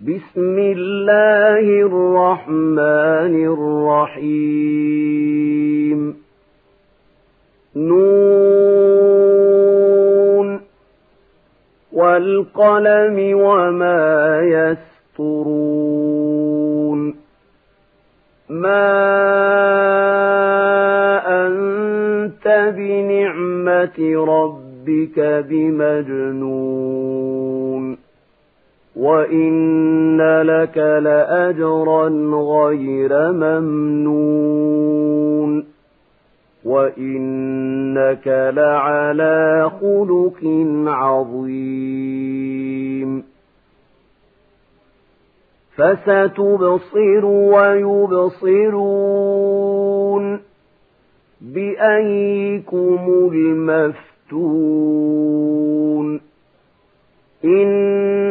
بسم الله الرحمن الرحيم نون والقلم وما يسطرون ما أنت بنعمة ربك بمجنون وإن لك لأجرا غير ممنون وإنك لعلى خلق عظيم فستبصر ويبصرون بأيكم المفتون إن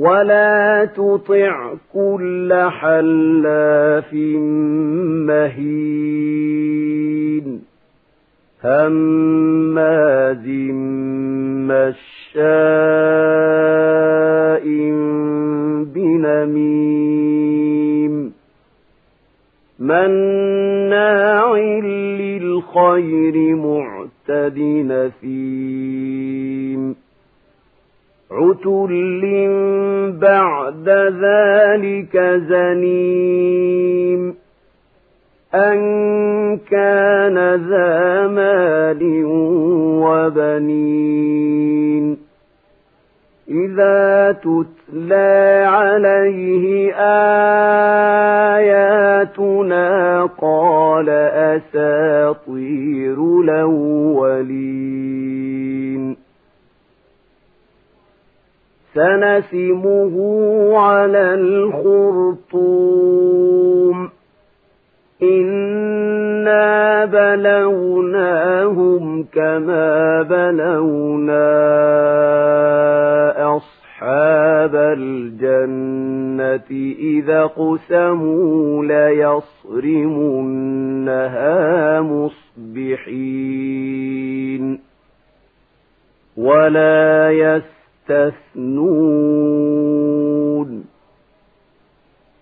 ولا تطع كل حلاف مهين هماز مشاء بنميم مناع للخير معتد نثيم عتل بعد ذلك زنيم أن كان ذا مال وبنين إذا تتلى عليه آياتنا قال أساطير الأولين سنسمه على الخرطوم. إنا بلوناهم كما بلونا أصحاب الجنة إذا قسموا ليصرمنها مصبحين ولا يستثنون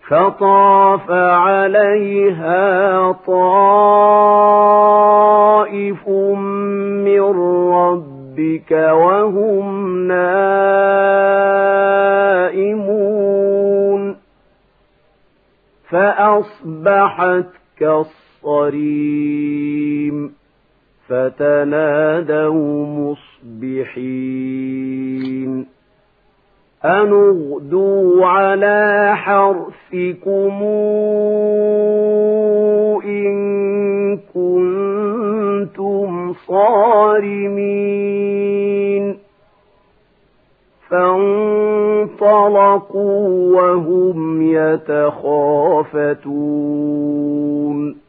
فطاف عليها طائف من ربك وهم نائمون فأصبحت كالصريم فتنادوا مصبحين. أن اغدوا على حرثكم إن كنتم صارمين. فانطلقوا وهم يتخافتون.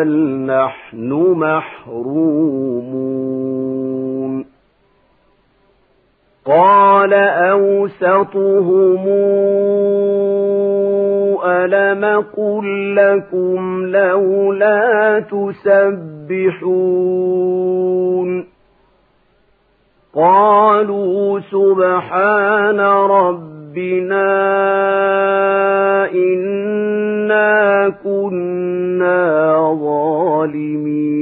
بل نحن محرومون قال أوسطهم ألم قل لكم لولا تسبحون قالوا سبحان ربنا إنا كنا ظالمين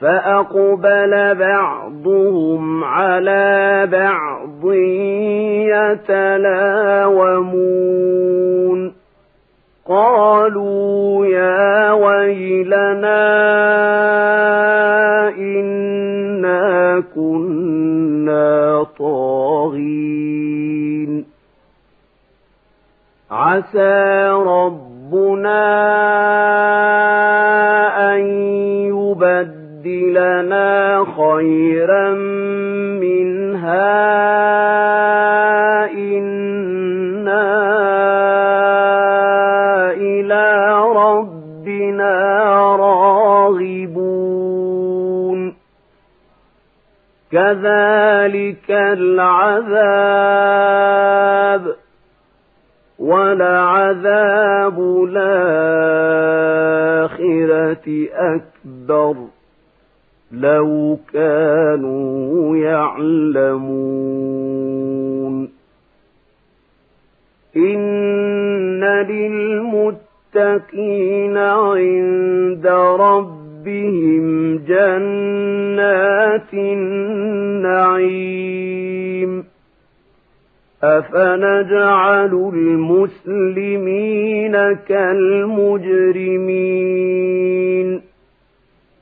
فأقبل بعضهم على بعض يتلاومون قالوا يا ويلنا إنا كنا طاغين عسى ربنا أن يبدلنا خيرا منها كذلك العذاب ولعذاب الآخرة أكبر لو كانوا يعلمون. إن للمتقين عند ربهم جنات النعيم أفنجعل المسلمين كالمجرمين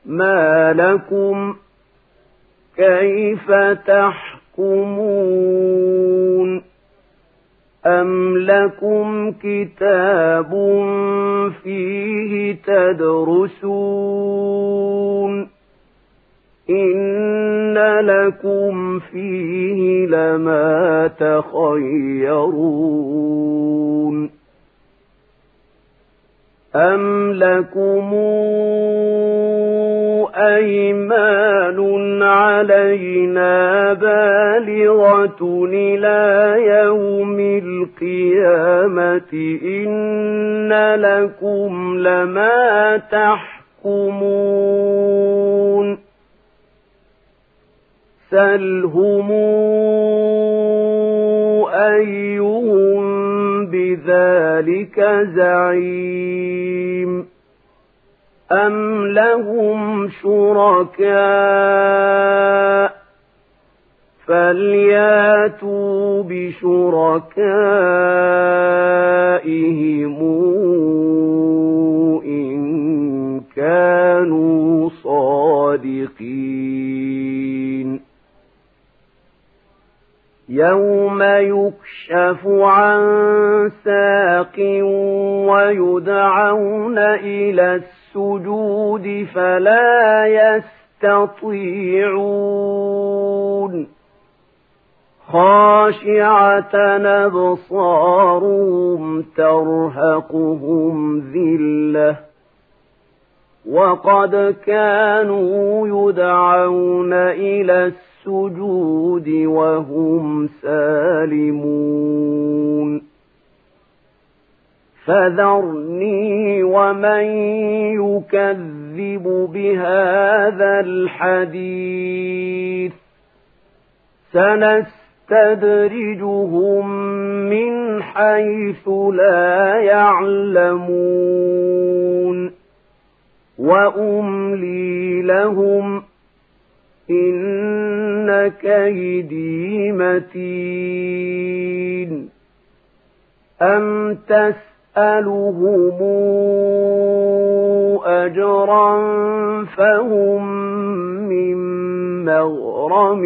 ما لكم كيف تحكمون أم لكم كتاب فيه تدرسون إن لكم فيه لما تخيرون أم لكم أيمان علينا بالغة إلى يوم القيامة إن لكم لما تحكمون سلهم أيهم بذلك زعيم أم لهم شركاء فلياتوا بشركائهم إن كانوا صادقين يوم يكشف عن ساق ويدعون إلى السجود فلا يستطيعون خاشعة أبصارهم ترهقهم ذلة وقد كانوا يدعون إلى السجود وهم سالمون فذرني ومن يكذب بهذا الحديث سنستدرجهم من حيث لا يعلمون. وأملي لهم إن كيدي متين. أم تسألهم أجرا فهم من مغرم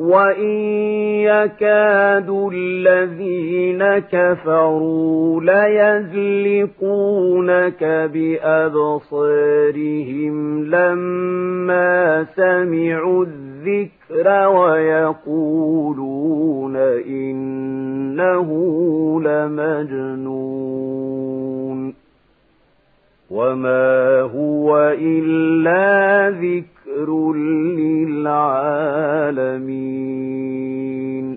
وإن يكاد الذين كفروا ليزلقونك بأبصارهم لما سمعوا الذكر ويقولون إنه لمجنون. وما هو إلا ذكر للعالمين